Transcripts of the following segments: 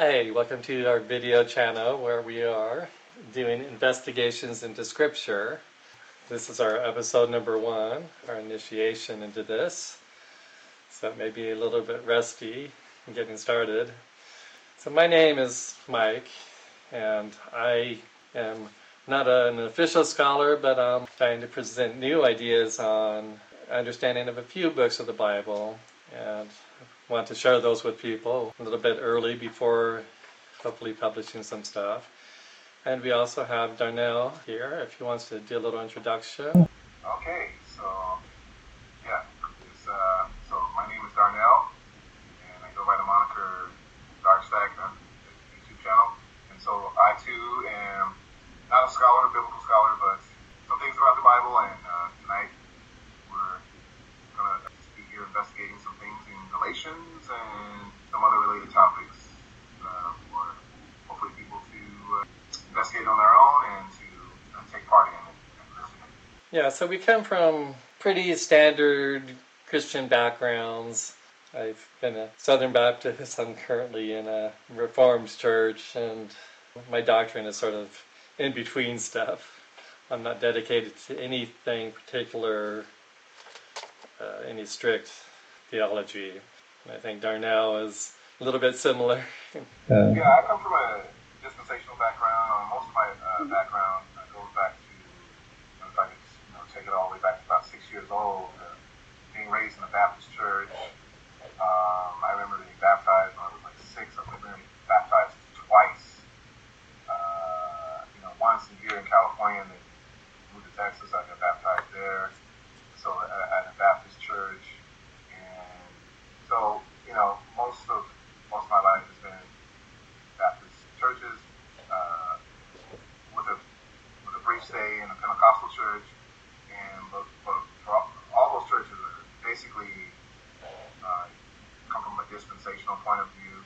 Hey, welcome to our video channel where we are doing investigations into scripture. This is our episode number one, our initiation into this. So it may be a little bit rusty getting started. So my name is Mike, and I am not an official scholar, but I'm trying to present new ideas on understanding of a few books of the Bible and want to share those with people a little bit early before hopefully publishing some stuff. And we also have Darnell here if he wants to do a little introduction. Okay, so yeah, uh, so my name is Darnell, and I go by the moniker Darkstack on the YouTube channel. And so I too am not a scholar, a biblical scholar, but some things about the Bible. And uh, tonight we're gonna be here investigating some things in Galatians and some other related topics uh, for hopefully people to uh, investigate on their own and to uh, take part in it and listen. Yeah, so we come from pretty standard Christian backgrounds. I've been a Southern Baptist. I'm currently in a Reformed church, and my doctrine is sort of in between stuff. I'm not dedicated to anything particular, uh, any strict theology. And I think Darnell is a little bit similar. Uh, yeah, I come from a dispensational background. Most of my uh, background uh, goes back to, you know, if I could you know, take it all the way back to about six old, uh, being raised in a Baptist church. Um, I remember being baptized when I was like six. I remember being baptized twice. Uh, you know, once year in California, and then moved to Texas. I got baptized there. So at, at a Baptist church, and so you know, most of most of my life has been Baptist churches, uh, with a with a brief stay in a Pentecostal church, and but, but for all, all those churches are basically uh, come from a dispensational point of view.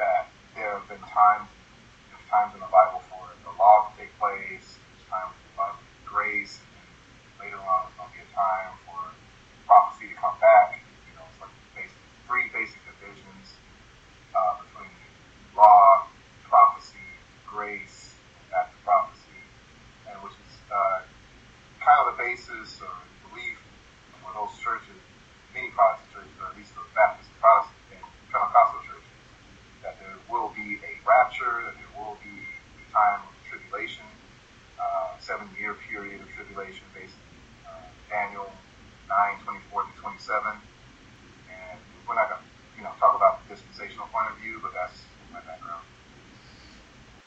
That there have been times, there's times in the Bible for the law to take place. There's times in the Bible for grace, and later on there's going to be a time for prophecy to come back. You know, it's like basic, three basic divisions uh, between law, prophecy, grace, and after prophecy, and which is uh, kind of the basis or belief for those churches, many Protestant churches, or at least the Baptist, Protestant, and Pentecostal churches, that there will be a rapture, that there will be a time of tribulation, uh, seven-year period of tribulation, based uh, Daniel 9, 24 to 27. And we're not going to, you know, talk about the dispensational point of view, but that's my background.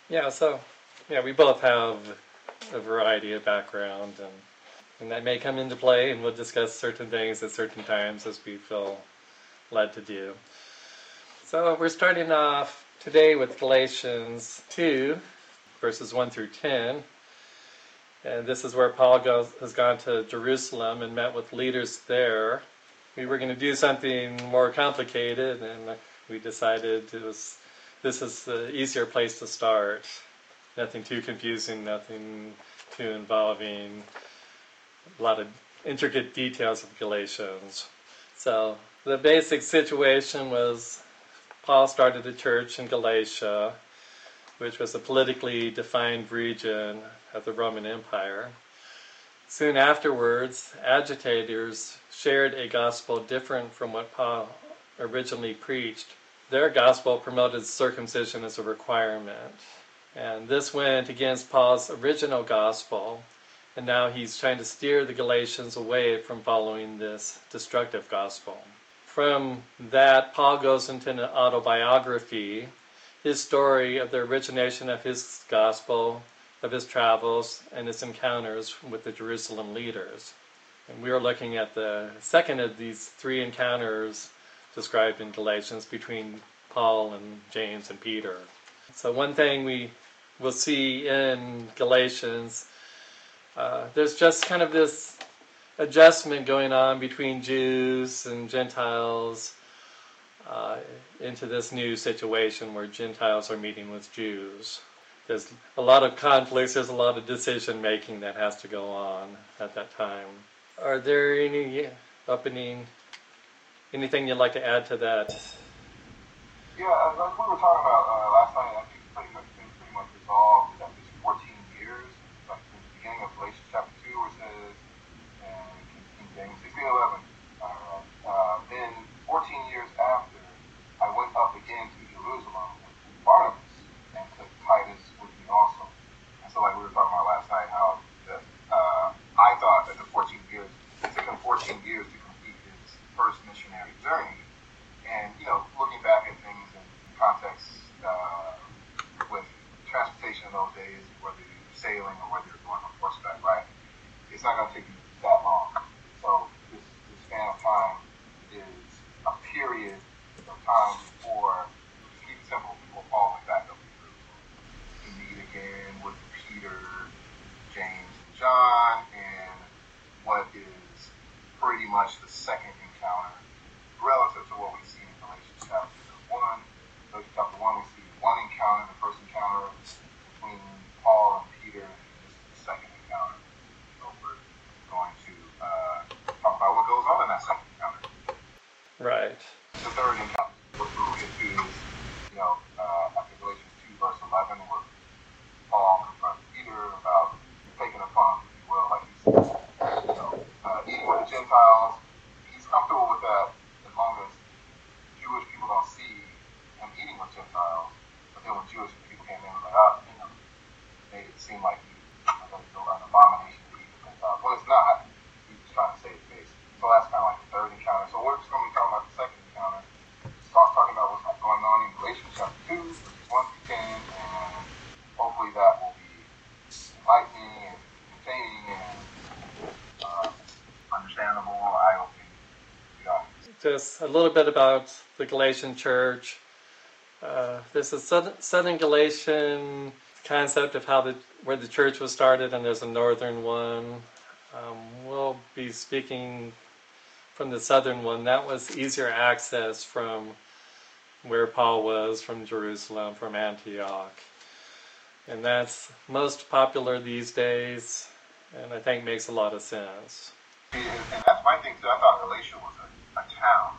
Yeah, so yeah, we both have a variety of background, and and that may come into play, and we'll discuss certain things at certain times as we feel led to do. So we're starting off today with Galatians 2, verses 1 through 10. And this is where Paul goes, has gone to Jerusalem and met with leaders there. We were going to do something more complicated, and we decided it was this is the easier place to start. Nothing too confusing, nothing too involving, a lot of intricate details of Galatians. So the basic situation was Paul started a church in Galatia, which was a politically defined region of the Roman Empire. Soon afterwards, agitators shared a gospel different from what Paul originally preached. Their gospel promoted circumcision as a requirement. And this went against Paul's original gospel, and now he's trying to steer the Galatians away from following this destructive gospel. From that, Paul goes into an autobiography, his story of the origination of his gospel, of his travels, and his encounters with the Jerusalem leaders. And we are looking at the second of these three encounters described in Galatians between Paul and James and Peter. So, one thing we will see in Galatians, uh, there's just kind of this adjustment going on between Jews and Gentiles uh, into this new situation where Gentiles are meeting with Jews. There's a lot of conflicts, there's a lot of decision making that has to go on at that time. Are there any opening, anything you'd like to add to that? Yeah, like we were talking about uh, last night, going to be talking about the second encounter. Start talking about what's going on in relationship two, and hopefully that will be enlightening and entertaining and uh, understandable, eye opening. Yeah. Just a little bit about the Galatian church. Uh, there's a southern Galatian concept of how the where the church was started, and there's a northern one. Um, we'll be speaking from the southern one, that was easier access from where Paul was, from Jerusalem, from Antioch. And that's most popular these days, and I think makes a lot of sense. And that's my thing, too. I thought Galatia was a, a town.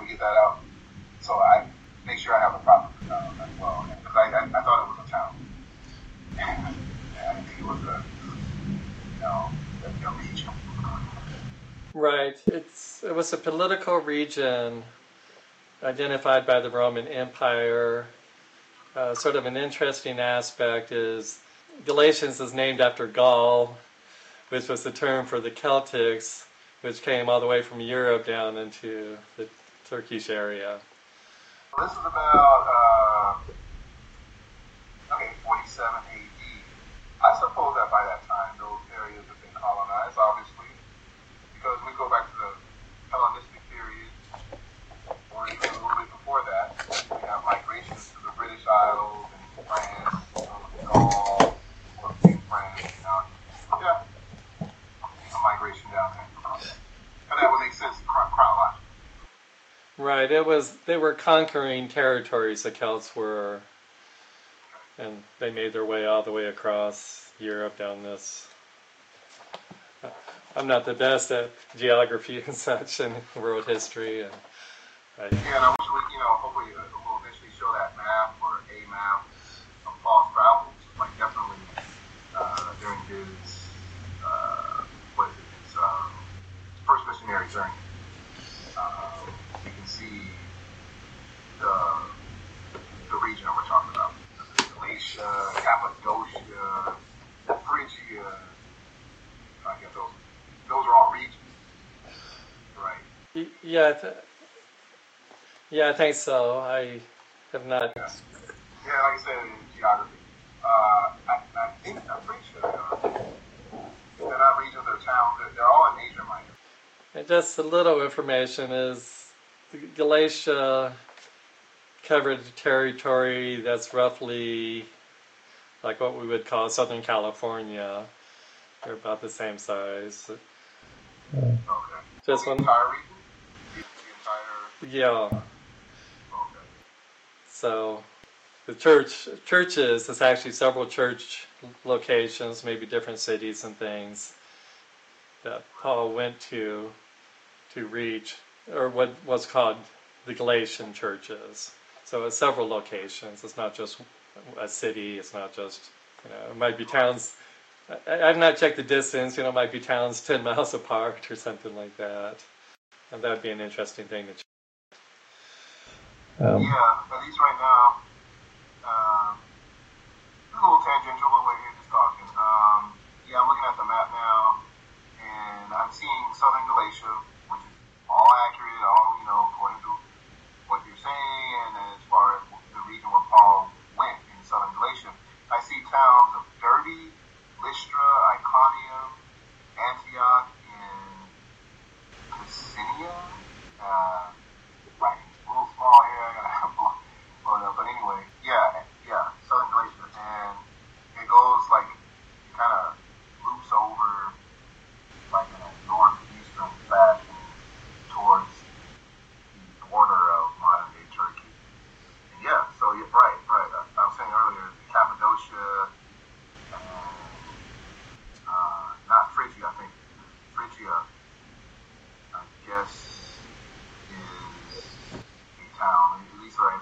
to get that out. So I make sure I have a proper uh, as well. Because I, I, I, thought it was a challenge. Right. It's it was a political region identified by the Roman Empire. Uh, sort of an interesting aspect is Galatians is named after Gaul, which was the term for the Celtics, which came all the way from Europe down into the Turkish area. This is about. Uh Right. It was they were conquering territories. The Celts were, and they made their way all the way across Europe down this. Uh, I'm not the best at geography and such and world history, and I, yeah, and I wish we, you know, hopefully. Uh, Yeah, th- yeah, I think so. I have not. Yeah, yeah like I said in geography, uh, I, I, think I'm pretty sure uh, are regions or towns. They're all in Asia Minor. And just a little information is Galatia covered territory that's roughly like what we would call Southern California. They're about the same size. Okay. Just one. Entire region? Yeah. So the church churches there's actually several church locations, maybe different cities and things that Paul went to to reach, or what was called the Galatian churches. So it's several locations. It's not just a city. It's not just you know it might be towns. I, I've not checked the distance. You know, it might be towns ten miles apart or something like that. And that'd be an interesting thing to. check. Um, Yeah, at least right now, um, a little tangential, but we're here just talking. Um, yeah, I'm looking at the map now, and I'm seeing Southern Galatia, which is all accurate, all, you know, according to what you're saying, and as far as the region where Paul went in Southern Galatia, I see towns of Derbe, Lystra, Iconium, Antioch, and Pisidia. Uh, right, a little small here. I gotta blow blow it up. But anyway, yeah, yeah, Southern Galatia, and it goes like it kind of loops over like in a northeastern fashion towards the border of modern day Turkey. And yeah, so you're right, right. I, I was saying earlier, Cappadocia and uh, not Phrygia, I think Phrygia, I guess, is a town, at least right,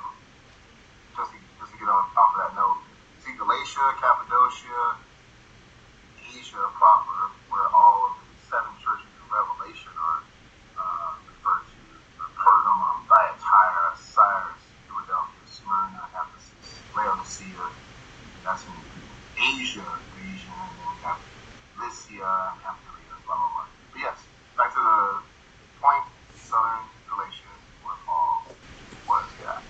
just to, just to get on off of that note. See Galatia, Cappadocia, Asia proper, where all of the seven churches of Revelation are uh, referred to. Pergamum, Thyatira, Sardis, Philadelphia, Smyrna, Ephesus, Laodicea. That's in Asia region, and then we have Lycia and Pamphylia, blah, blah, blah. But yes, back to the point, Southern Galatia, where Paul was, yeah.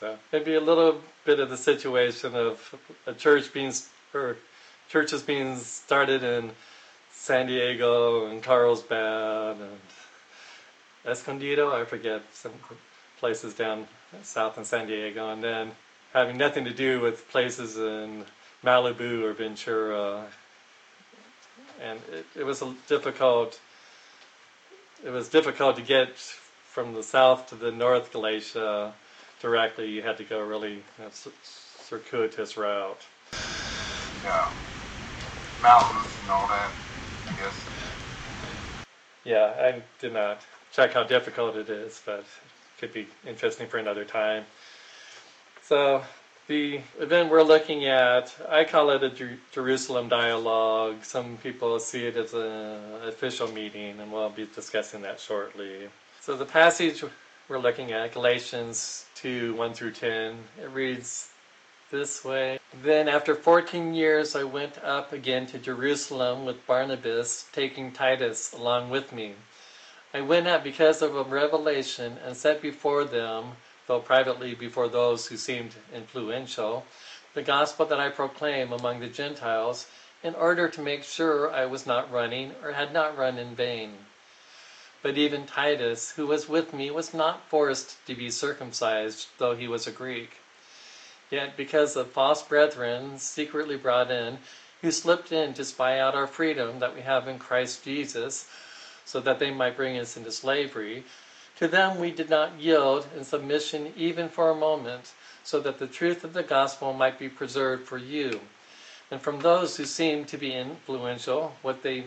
So maybe a little bit of the situation of a church being or churches being started in San Diego and Carlsbad and Escondido, I forget some places down south in San Diego, and then having nothing to do with places in Malibu or Ventura, and it, it was difficult. It was difficult to get from the south to the north Galatia directly. You had to go really know, cir- circuitous route. Yeah. Mountains and all that, I guess. Yeah, I did not check how difficult it is, but it could be interesting for another time. So, the event we're looking at, I call it a Jer- Jerusalem dialogue. Some people see it as an official meeting, and we'll be discussing that shortly. So, the passage we're looking at, Galatians 2 1 through 10, it reads this way Then, after 14 years, I went up again to Jerusalem with Barnabas, taking Titus along with me. I went up because of a revelation and set before them, though privately before those who seemed influential, the gospel that I proclaim among the Gentiles, in order to make sure I was not running or had not run in vain. But even Titus, who was with me, was not forced to be circumcised, though he was a Greek. Yet because of false brethren secretly brought in, who slipped in to spy out our freedom that we have in Christ Jesus, so that they might bring us into slavery, to them we did not yield in submission even for a moment, so that the truth of the gospel might be preserved for you. And from those who seem to be influential, what they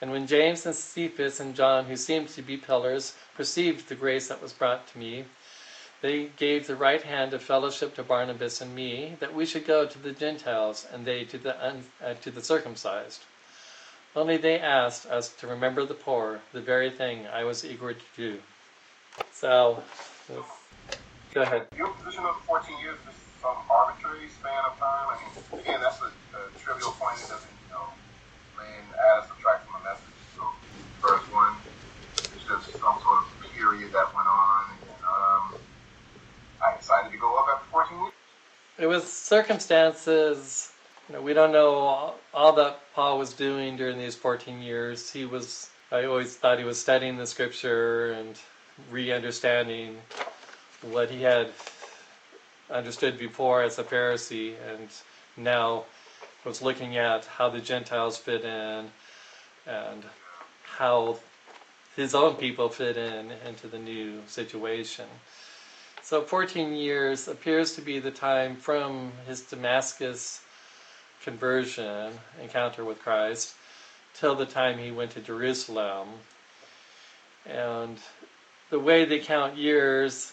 And when James and Cephas and John, who seemed to be pillars, perceived the grace that was brought to me, they gave the right hand of fellowship to Barnabas and me, that we should go to the Gentiles and they to the un, uh, to the circumcised. Only they asked us to remember the poor, the very thing I was eager to do. So, go ahead. Your position of 14 years is some arbitrary span of time. I mean, again, that's a, a trivial point. It doesn't, you know, add or subtract from a message. So, verse one, it's just some sort of period that went on. And, um, I decided to go up after 14 years. It was circumstances. You know, we don't know all, all that Paul was doing during these 14 years. He was. I always thought he was studying the scripture and re-understanding what he had understood before as a Pharisee, and now was looking at how the Gentiles fit in and how his own people fit in into the new situation. So 14 years appears to be the time from his Damascus conversion, encounter with Christ, till the time he went to Jerusalem. And the way they count years,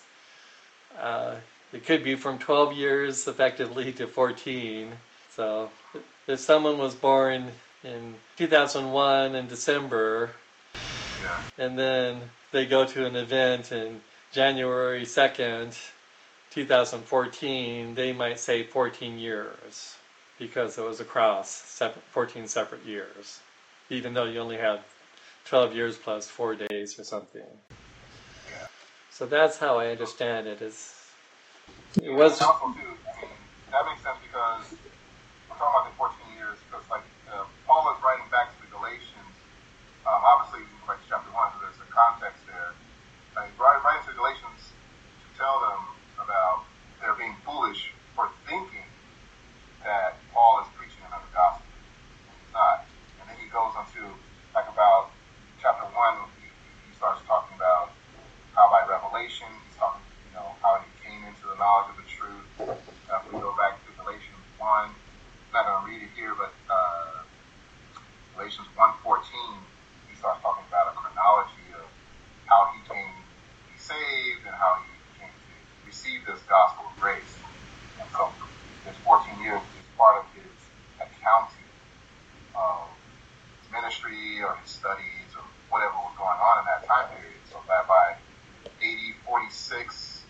uh, it could be from 12 years effectively to 14. So if someone was born in 2001 in December, Yeah. and then they go to an event in January 2nd, 2014, they might say 14 years because it was across 14 separate years, even though you only had 12 years plus four days or something. So that's how I understand it. Is it was also, too, that makes sense because we're talking about the 14 years, because, like, uh, Paul is writing back to the Galatians, um, in like chapter 1, so there's a context there. And he's writing, writing to the Galatians to tell them about their being foolish for thinking that Paul is preaching another gospel. And he's not. And then he goes on to, like, about chapter 1, he, he starts talking about how by revelation, he's talking, you know, how he came into the knowledge of the truth. Uh, if we go back to Galatians 1, I'm not going to read it here, but uh, Galatians 1.14, he starts talking about a chronology of how he came to be saved and how he came to receive this gospel of grace. And so this 14 years is part of his accounting of his ministry or his studies or whatever was going on in that time period. So that by AD, 46,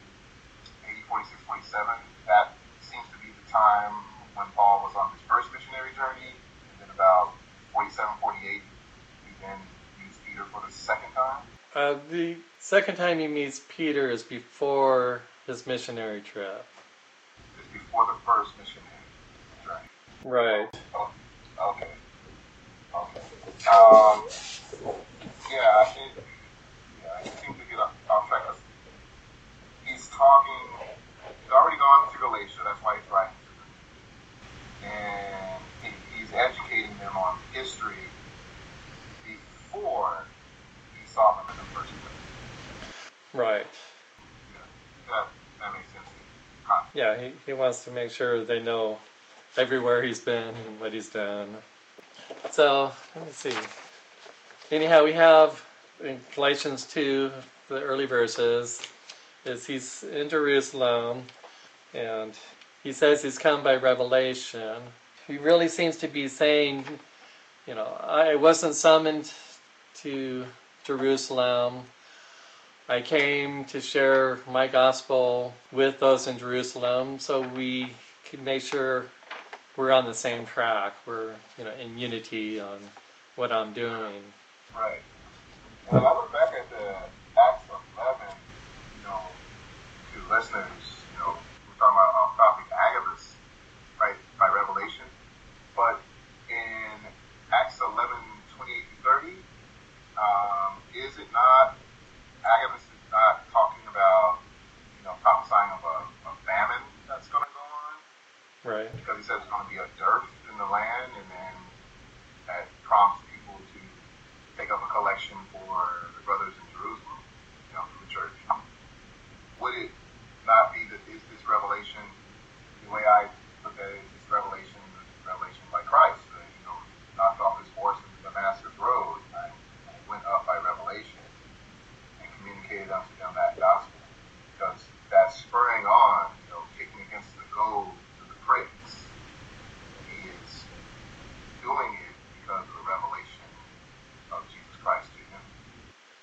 AD, 46, 47, that seems to be the time when Paul was on his first missionary journey. And then about 47, 48, he then meets Peter for the second time. Uh, the second time he meets Peter is before his missionary trip. It's before the first missionary journey. Right. Oh, okay. Okay. Um, yeah, I think, yeah, he seems to get off, off track. He's talking, he's already gone to Galatia, that's why he's writing. And he, he's educating them on history before he saw them in the first place. Right. Yeah, that, that makes sense. Yeah, he, he wants to make sure they know everywhere he's been and what he's done. So, let me see. Anyhow, we have in Galatians 2, the early verses, is he's in Jerusalem and he says he's come by revelation. He really seems to be saying, you know, I wasn't summoned to Jerusalem. I came to share my gospel with those in Jerusalem so we can make sure we're on the same track. We're, you know, in unity on what I'm doing. Right. When I look back at the Acts of 11, you know, to listeners, you know, we're talking about off topic Agabus, right, by revelation. But in Acts 11, 28 to 30, um, is it not, Agabus is not talking about, you know, prophesying of a, a famine that's going to go on? Right. because he says there's going to be a dearth in the land, and then that prompts people to take up a collection for the brothers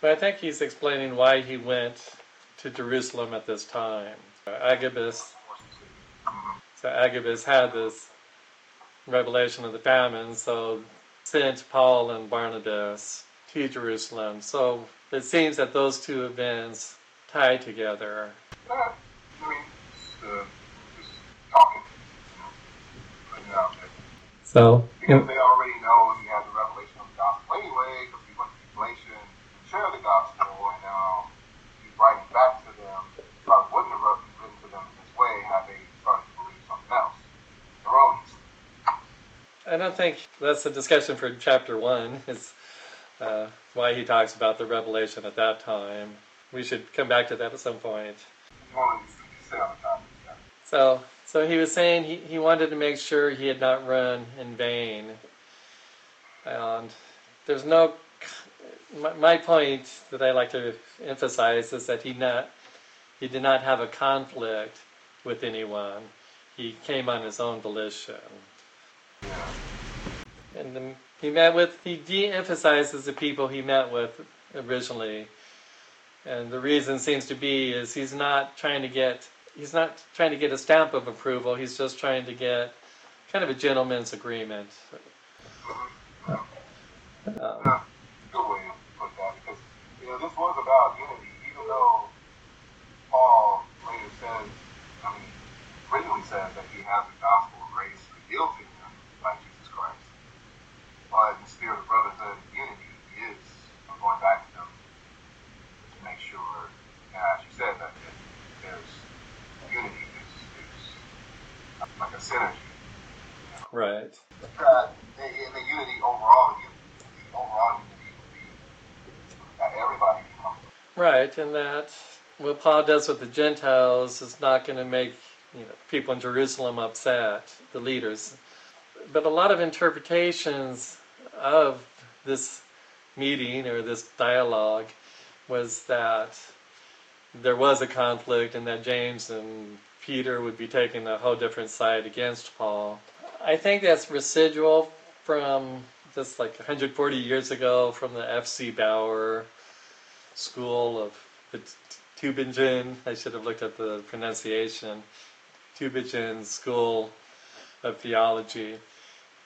But I think he's explaining why he went to Jerusalem at this time. Agabus, so Agabus had this revelation of the famine, so sent Paul and Barnabas to Jerusalem. So it seems that those two events tie together. Uh, I mean, uh, talking. So, Because they already know he had the revelation of the gospel anyway, because he went to Galatians and shared the gospel, and now he's writing back to them. Probably wouldn't have written written to them this way had they started to believe something else. Erroneous. I don't think that's a discussion for chapter one. It's uh, why he talks about the revelation at that time. We should come back to that at some point. Yeah. So, so he was saying he, he wanted to make sure he had not run in vain. And there's no. My, my point that I like to emphasize is that he not he did not have a conflict with anyone. He came on his own volition. And the, he met with, he de emphasizes the people he met with originally. And the reason seems to be is he's not trying to get, he's not trying to get a stamp of approval, he's just trying to get kind of a gentleman's agreement. Um, says, I mean, says that he has the gospel of grace revealed to him by Jesus Christ. But in the spirit of brotherhood and unity, he is going back to them to make sure, yeah, as you said, that, that there's unity, there's, there's like a synergy. right. Uh, and and the unity overall, the, the overall unity would be that everybody becomes Right, and that what Paul does with the Gentiles is not going to make you know people in Jerusalem upset, the leaders. But a lot of interpretations of this meeting or this dialogue was that there was a conflict and that James and Peter would be taking a whole different side against Paul. I think that's residual from just like 140 years ago from the F.C. Baur school of Tübingen. I should have looked at the pronunciation. Tübingen School of Theology.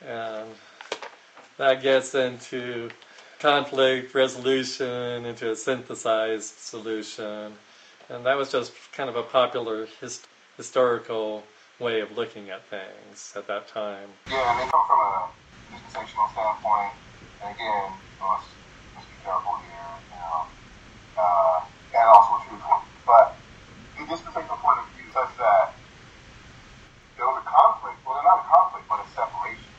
And that gets into conflict resolution, into a synthesized solution. And that was just kind of a popular his- historical way of looking at things at that time. Yeah, and they come from a dispensational standpoint. And again, you let's, let's be careful here, you know, uh, and also truthful. But the dispensational point of view such that there was a conflict. Well, not a conflict, but a separation.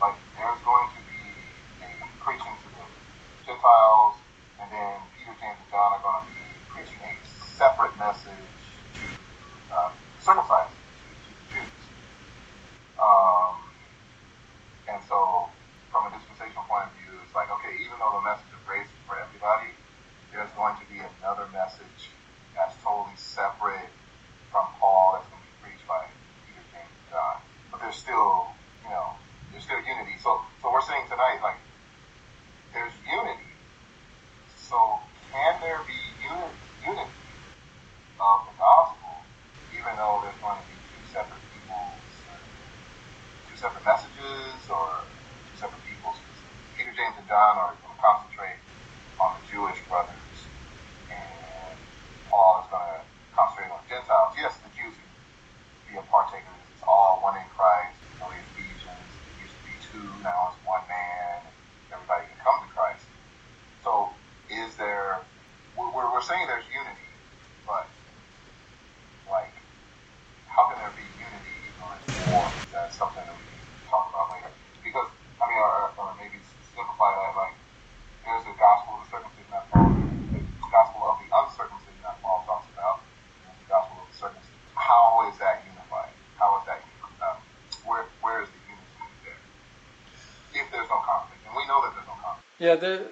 Like there's going to be a preaching to the Gentiles, and then Peter, James, and John are going to be preaching a separate message to uh, circumcised, to, to the Jews. Um, and so, from a dispensational point of view, it's like, okay, even though the message of grace is for everybody, there's going to be another message that's totally separate from Paul that's going to be preached by Peter, James, and John. But there's still, you know, there's still unity. So, so we're saying tonight, like, there's unity. So, can there be uni- unity of the gospel, even though there's going to be two separate peoples, uh, two separate messages, or two separate peoples? Peter, James, and John are going to concentrate on the Jewish brothers, and Paul is going to concentrate on Gentiles. Yes, the Jews can be a partaker. It's all one in Christ. You know, the Ephesians, it used to be two, now it's one man. Everybody can come to Christ. So, is there? We're, we're we're saying there's unity, but like, how can there be unity even in war? That's something that we can talk about later. Because I mean, or, or maybe simplify that like, there's the gospel of the circumcision that Paul, the gospel of the uncircumcision that Paul talks about, and the gospel of the circumcision. How is that unified? How is that? Uh, where where is the unity there? If there's no conflict, and we know that there's no conflict. Yeah, there,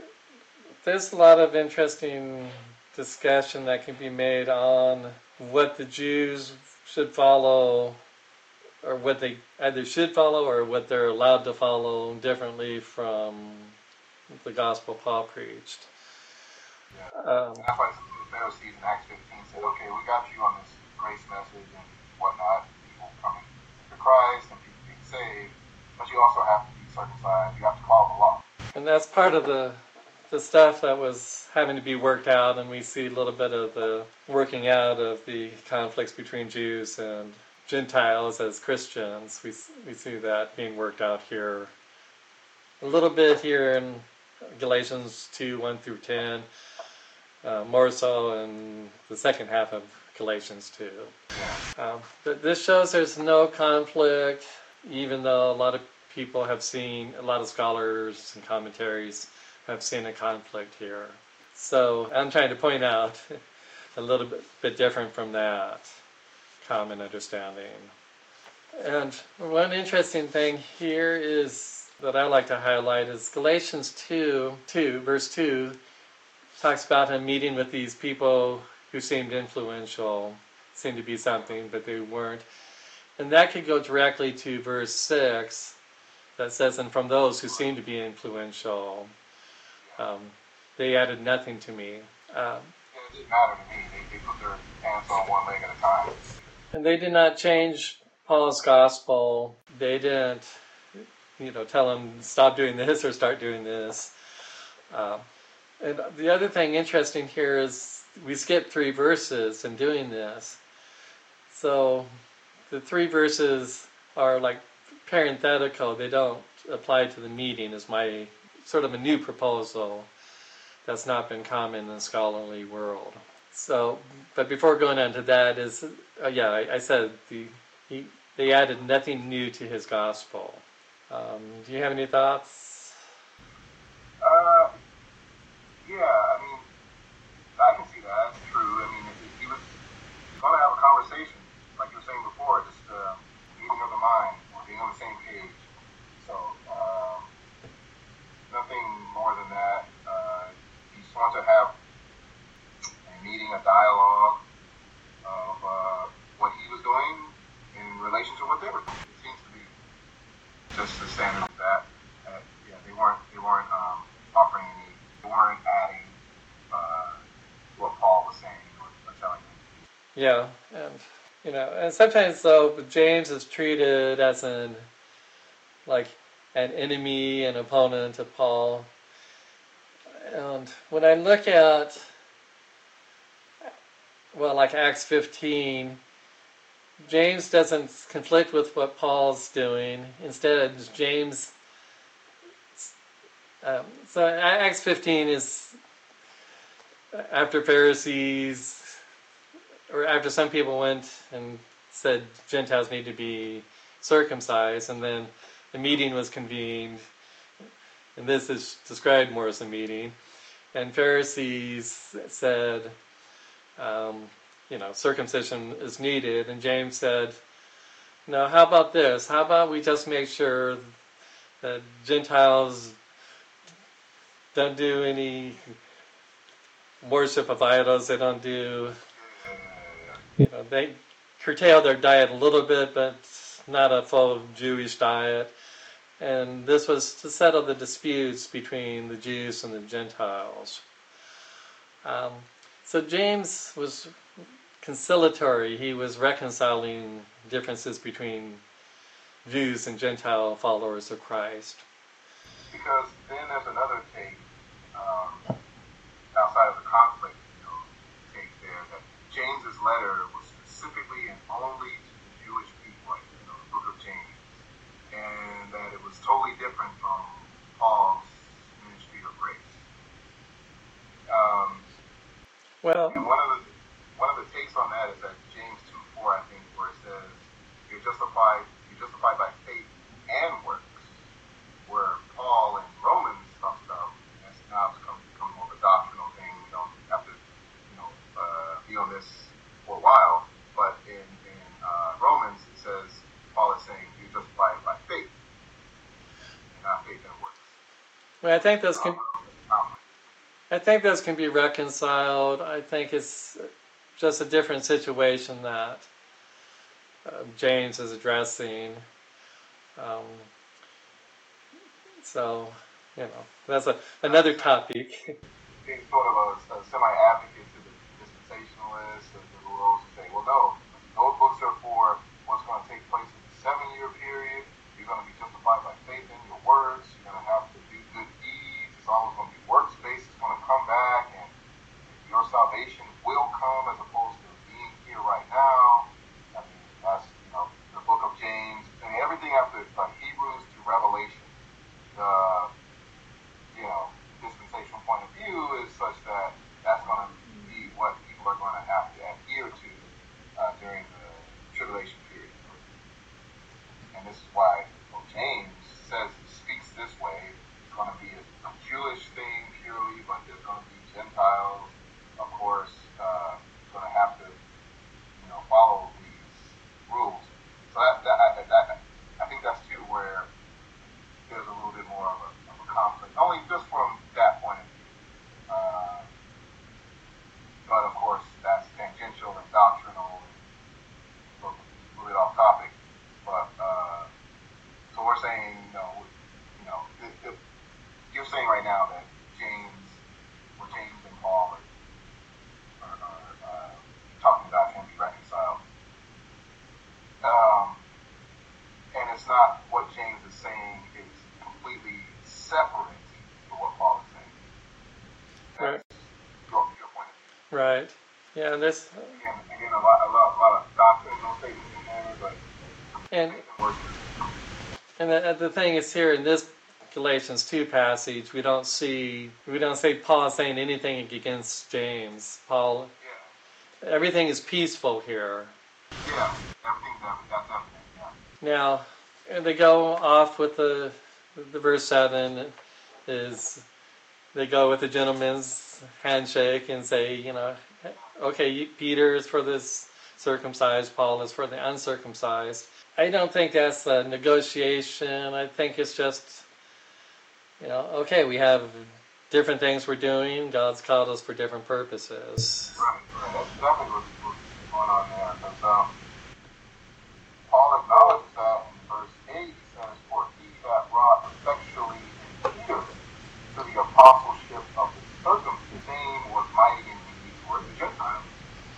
there's a lot of interesting discussion that can be made on what the Jews should follow, or what they either should follow, or what they're allowed to follow differently from the gospel Paul preached. Yeah. Um, that's why the Pharisees in Acts 15 said, okay, we got you on this grace message and whatnot, people coming to Christ and people being saved, but you also have to be circumcised. You have to follow the law. And that's part of the the stuff that was having to be worked out, and we see a little bit of the working out of the conflicts between Jews and Gentiles as Christians. We we see that being worked out here a little bit here in Galatians two one through ten, uh, more so in the second half of Galatians two. Um, but this shows there's no conflict, even though a lot of people have seen, a lot of scholars and commentaries have seen a conflict here. So I'm trying to point out a little bit, bit different from that common understanding. And one interesting thing here is that I like to highlight is Galatians 2, 2, verse 2 talks about him meeting with these people who seemed influential, seemed to be something, but they weren't. And that could go directly to verse 6 that says, And from those who seemed to be influential, um, they added nothing to me. Um, And. They, did not change Paul's gospel. They didn't, you know, tell him stop doing this or start doing this. Um, and the other thing interesting here is we skip three verses in doing this. So the three verses are like parenthetical. They don't apply to the meeting. Is my sort of a new proposal that's not been common in the scholarly world. So, but before going on to that, is uh, yeah, I, I said the he, they added nothing new to his gospel. Um, do you have any thoughts? Uh, yeah, I mean, I can see that. That's true. I mean, if he was going to have a conversation, like you were saying before, just uh, meeting of the mind or being on the same page. So, um, nothing more than that. Uh, he just wants to have a meeting, a dialogue of uh, what he was doing in relation to what they were doing. It seems to be just the standard of that. Uh, yeah, they weren't they weren't um, offering any, they weren't adding uh, what Paul was saying or, or telling them. Yeah, and you know, and sometimes though James is treated as an like an enemy, an opponent of Paul. And when I look at well, like Acts 15, James doesn't conflict with what Paul's doing. Instead, James. Um, so Acts 15 is after Pharisees, or after some people went and said Gentiles need to be circumcised, and then the meeting was convened, and this is described more as a meeting, and Pharisees said, um, you know, circumcision is needed, and James said, no, how about this? How about we just make sure that Gentiles don't do any worship of idols, they don't do you know, they curtail their diet a little bit, but not a full Jewish diet. And this was to settle the disputes between the Jews and the Gentiles. Um, so James was conciliatory. He was reconciling differences between Jews and Gentile followers of Christ. Because then there's another take um, outside of the conflict, you know, take there that James's letter was specifically and only to the Jewish people, like, you know, the book of James, and that it was totally different from Paul's ministry of grace. Um, Well, and one of the one of the takes on that is that James two four, I think, where it says you're justified you're justified by faith and works. Where Paul in Romans talks about it's now become become more of a doctrinal thing. We don't have to, you know, uh, be on this for a while. But in in uh, Romans it says Paul is saying you're justified by faith, and not faith and works. Well, I think those can I think those can be reconciled. I think it's just a different situation that uh, James is addressing. Um, so, you know, that's a, another topic. being sort of a, a semi-advocate to the dispensationalists and the those who say, well, no, those books are for what's going to take place in the seven-year period. You're going to be justified by faith in your works. You're going to have to do good deeds. It's always going to be works-based. It's going to come back, and your salvation will come as opposed to being here right now. I mean, that's you know the book of James and everything after like Hebrews to Revelation. The you know dispensational point of view is such that that's going to be what people are going to have to adhere to uh, during the tribulation period. And this is why well, James says speaks this way. It's going to be a, a Jewish thing purely, but there's going to be Gentiles, of course, uh, going to have to you know follow these rules. So that, that, I, that I think that's too where there's a little bit more of a, of a conflict, only just from that point of view. Uh, but of course, that's tangential and doctrinal, and a little bit off topic. But uh, so we're saying, you know, you know, it, it, you're saying right now that James, or James and Paul are, are, are uh, talking about can be reconciled. Um, and it's what saying is completely separate to what Paul is saying. Right. Your, your point. Right. Yeah, and this Again, again a, lot, a, lot, a lot of statements in there, but and and the, the thing is here in this Galatians two passage, we don't see we don't say Paul saying anything against James. Paul, yeah, everything is peaceful here. yeah, everything's everything, yeah. Now, and they go off with the the verse seven is they go with the gentleman's handshake and say, you know, okay, Peter is for this circumcised, Paul is for the uncircumcised. I don't think that's a negotiation. I think it's just, you know, okay, we have different things we're doing. God's called us for different purposes. Right. That's exactly what's, going on there Paul acknowledges that in verse 8, he says, For he that wrought effectually in Peter to the apostleship of the circumcision, the same was mighty indeed toward the Gentiles.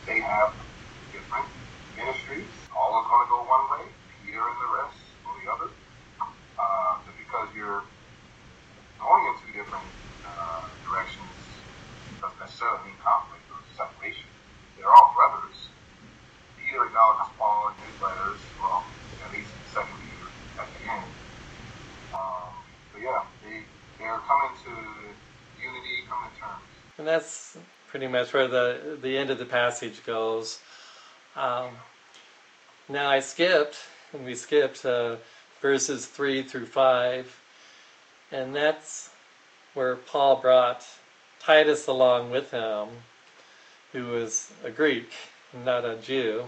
They have different ministries. All is going to go one way, Peter and the rest go the other. Uh, just because you're going in two different uh, directions doesn't necessarily mean conflict or separation. They're all brothers. Peter acknowledges Paul in his letters, well, at least in second Peter at the end. Um, but yeah, they they're coming to unity, coming to terms. And that's pretty much where the the end of the passage goes. Um, now I skipped, and we skipped uh, verses three through five, and that's where Paul brought Titus along with him, who was a Greek, not a Jew.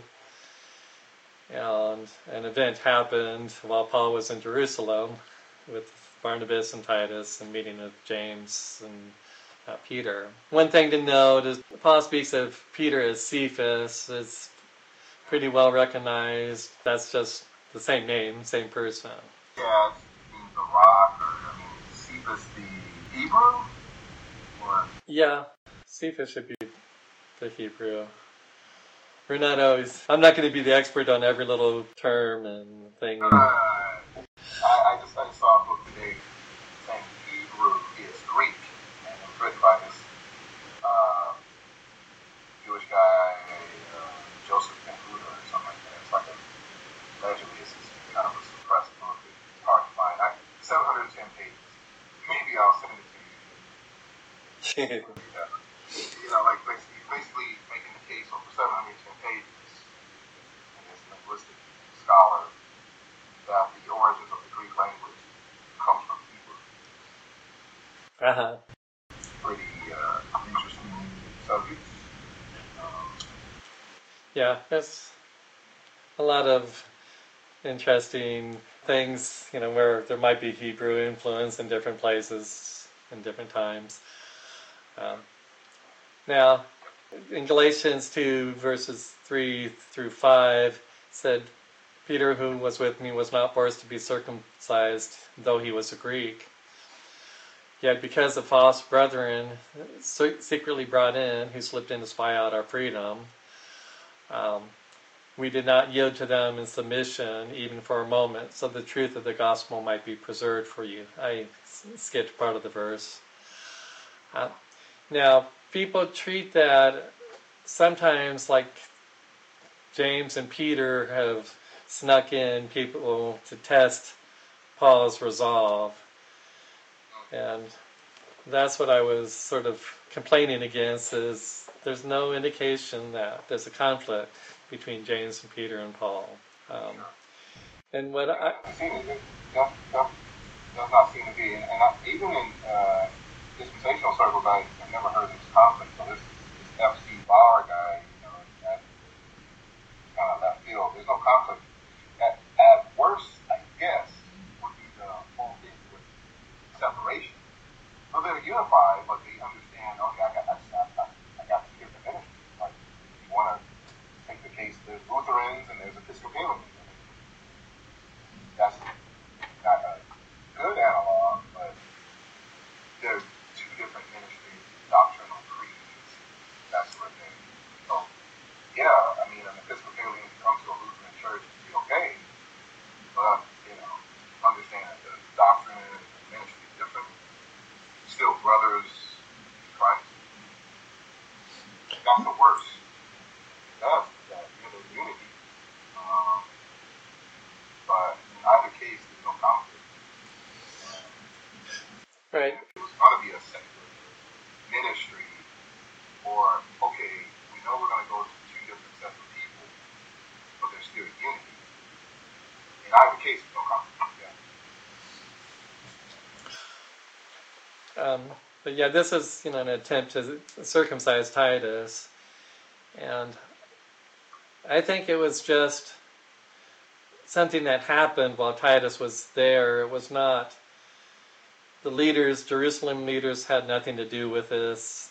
And an event happened while Paul was in Jerusalem with Barnabas and Titus and meeting with James and uh, Peter. One thing to note is Paul speaks of Peter as Cephas. It's pretty well recognized. That's just the same name, same person. Yeah, it means the rock, or I mean, Cephas the Hebrew, or Yeah, Cephas should be the Hebrew. We're not always. I'm not going to be the expert on every little term and thing. Uh, I, I just I just saw a book today saying Hebrew is Greek, and it was written by this uh, Jewish guy, uh, Joseph Ben Huda or something like that. It's like a allegedly it's it's kind of a suppressed book. It's hard to find. I, 710 pages. Maybe I'll send it to you. Yeah. You know, like basically, basically making the case over 710 pages, and this linguistic scholar that the origins of the Greek language comes from Hebrew. uh-huh. Pretty uh, interesting subject. Um, Yeah, there's a lot of interesting things, you know, where there might be Hebrew influence in different places in different times. Now, in Galatians 2, verses 3 through 5, said, Peter, who was with me, was not forced to be circumcised, though he was a Greek. Yet because the false brethren secretly brought in, who slipped in to spy out our freedom, um, we did not yield to them in submission even for a moment, so the truth of the gospel might be preserved for you. I skipped part of the verse. Uh, now, people treat that sometimes like James and Peter have snuck in people to test Paul's resolve. And that's what I was sort of complaining against is there's no indication that there's a conflict between James and Peter and Paul. Um, and what I... Does, not seem to be. And, and I, even in uh, dispensational circles, I, have never heard this conflict. So this, F.C. Baur guy, you know, that kind of left field. There's no conflict. At, at worst, I guess, would be the whole thing with separation. So they're unified, but they understand, okay, I got, I, I, I got two different ministries. Like, you want to take the case, there's Lutherans and there's Episcopalians. That's not a good analog, but there's two different ministries, doctrinal creeds, that sort of thing. So, yeah, I mean, an Episcopalian can come to a Lutheran church and be okay, but, you know, understand that the doctrine and ministry is different still brothers in Christ. That's the worst. That's that you know, unity. Um, but in either case, there's no conflict. Right. It was going to be a secular ministry, or okay, we know we're going to go to two different sets of people, but there's still unity. In either case, there's no conflict. Um, but yeah, this is you know an attempt to circumcise Titus, and I think it was just something that happened while Titus was there. It was not the leaders, Jerusalem leaders, had nothing to do with this.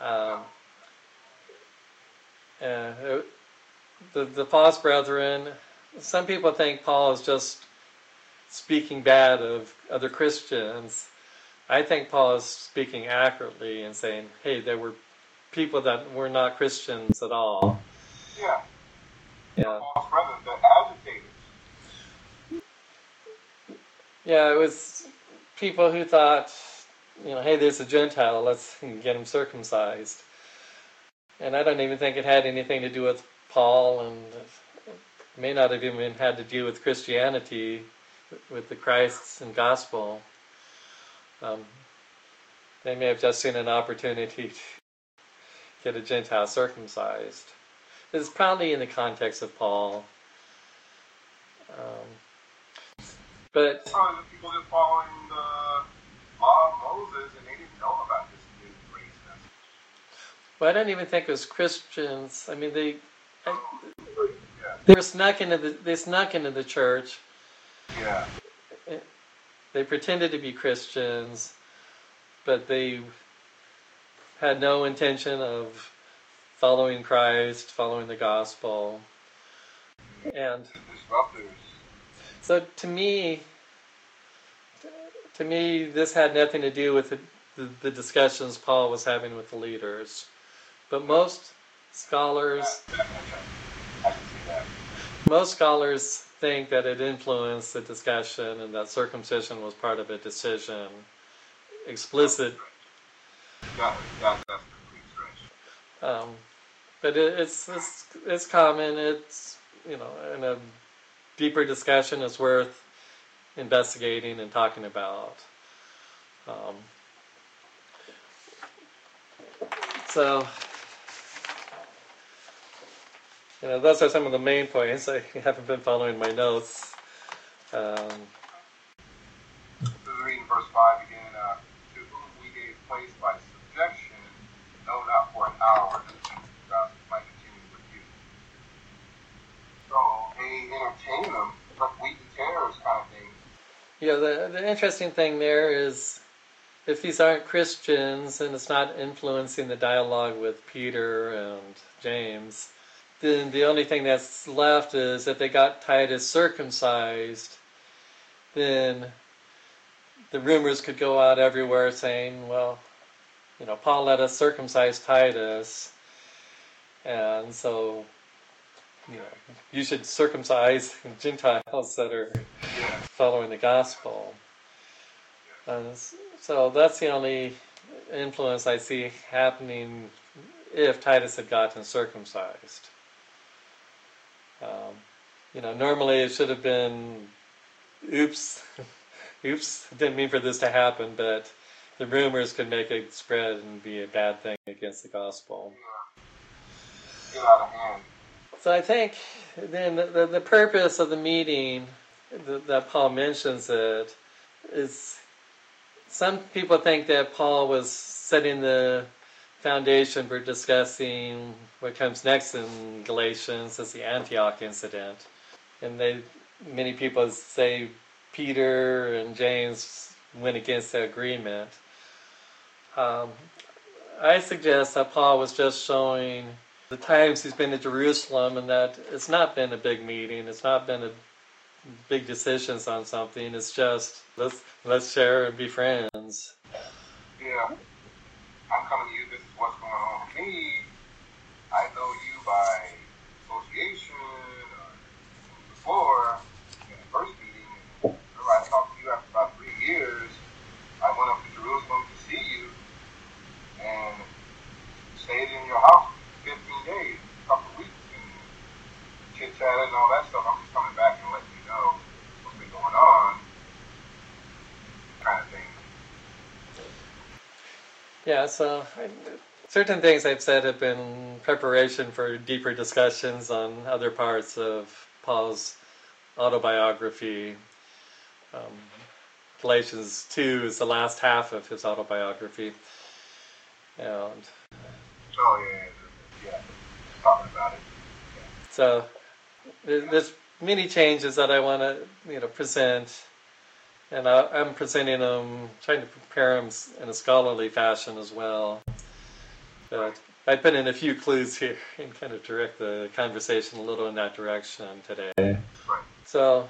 Um, uh, the the false brethren. Some people think Paul is just speaking bad of other Christians I think Paul is speaking accurately and saying, hey, there were people that were not Christians at all. Yeah. Yeah. Paul's brothers, the agitators. Yeah, it was people who thought, you know, hey, there's a Gentile, let's get him circumcised. And I don't even think it had anything to do with Paul, and it may not have even had to do with Christianity, with the Christ and gospel. Um, they may have just seen an opportunity to get a Gentile circumcised. This is probably in the context of Paul. Um, but people just following the law of Moses and they didn't know about this new grace message. Well, I don't even think it was Christians. I mean, they I, they were snuck into the they snuck into the church. Yeah. They pretended to be Christians, but they had no intention of following Christ, following the gospel. And so to me, to me, this had nothing to do with the, the, the discussions Paul was having with the leaders. But most scholars, most scholars think that it influenced the discussion and that circumcision was part of a decision. Explicit. Um, but it, it's, it's it's common. It's you know, in a deeper discussion, it's worth investigating and talking about. Um, so you know, those are some of the main points. I haven't been following my notes. Um, reading verse 5 again. Uh, to whom we gave place by subjection, no, not for an hour, that God might continue with you. So they entertain them, like wheat and tares kind of thing. Yeah, the, the interesting thing there is if these aren't Christians and it's not influencing the dialogue with Peter and James, then the only thing that's left is if they got Titus circumcised, then the rumors could go out everywhere saying, well, you know, Paul let us circumcise Titus, and so, you know, you should circumcise Gentiles that are following the gospel. Uh, so that's the only influence I see happening if Titus had gotten circumcised. Um, you know, normally it should have been, oops, oops, didn't mean for this to happen, but the rumors could make it spread and be a bad thing against the gospel. Get out of hand. So I think then the, the, the purpose of the meeting that, that Paul mentions it is some people think that Paul was setting the foundation for discussing what comes next in Galatians is the Antioch incident. And they many people say Peter and James went against the agreement. Um, I suggest that Paul was just showing the times he's been to Jerusalem and that it's not been a big meeting, it's not been a big decisions on something. It's just let's let's share and be friends. Yeah. I'm coming to you. This is what's going on with me. I know you by association or before in the first meeting. And remember, I talked to you after about three years. I went up to Jerusalem to see you and stayed in your house for 15 days, a couple of weeks, and chatted and all that stuff. I'm just coming back and letting you know what's been going on, kind of thing. Yeah, so I, certain things I've said have been preparation for deeper discussions on other parts of Paul's autobiography. Um, Galatians 2 is the last half of his autobiography. And Oh yeah, yeah, yeah. Talking about it. so there- there's many changes that I want to you know present, and I, I'm presenting them, trying to prepare them in a scholarly fashion as well. But I put in a few clues here and kind of direct the conversation a little in that direction today. So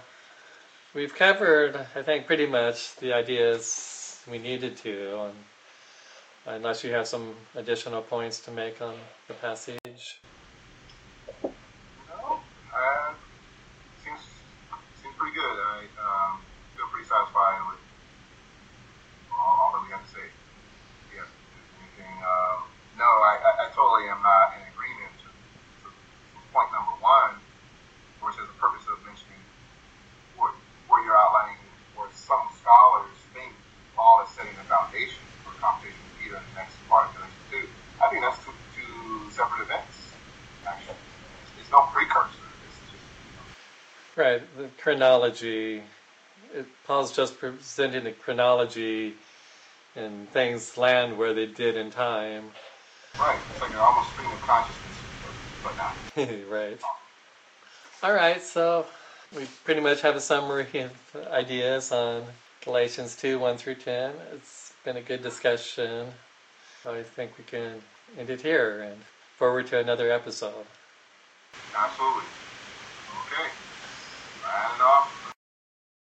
we've covered, I think, pretty much the ideas we needed to, and unless you have some additional points to make on the passage. No, uh, seems seems pretty good. I um, feel pretty satisfied with all, all that we have to say. Yeah. Anything? Um, no, I, I, I totally am not in agreement to, to, point number one, it says the purpose of mentioning where, you're outlining where some scholars think Paul is setting the foundation for a conversation with Peter in the next part of Galatians 2. I think that's two, two separate events, actually. It's, it's no precursor. It's just, Right, the chronology. It, Paul's just presenting the chronology and things land where they did in time. right. It's like an almost stream of consciousness, but, but not. right. All right, so we pretty much have a summary of ideas on Galatians 2 1 through 10. It's been a good discussion. I think we can end it here and forward to another episode. Absolutely. Okay. Signing off.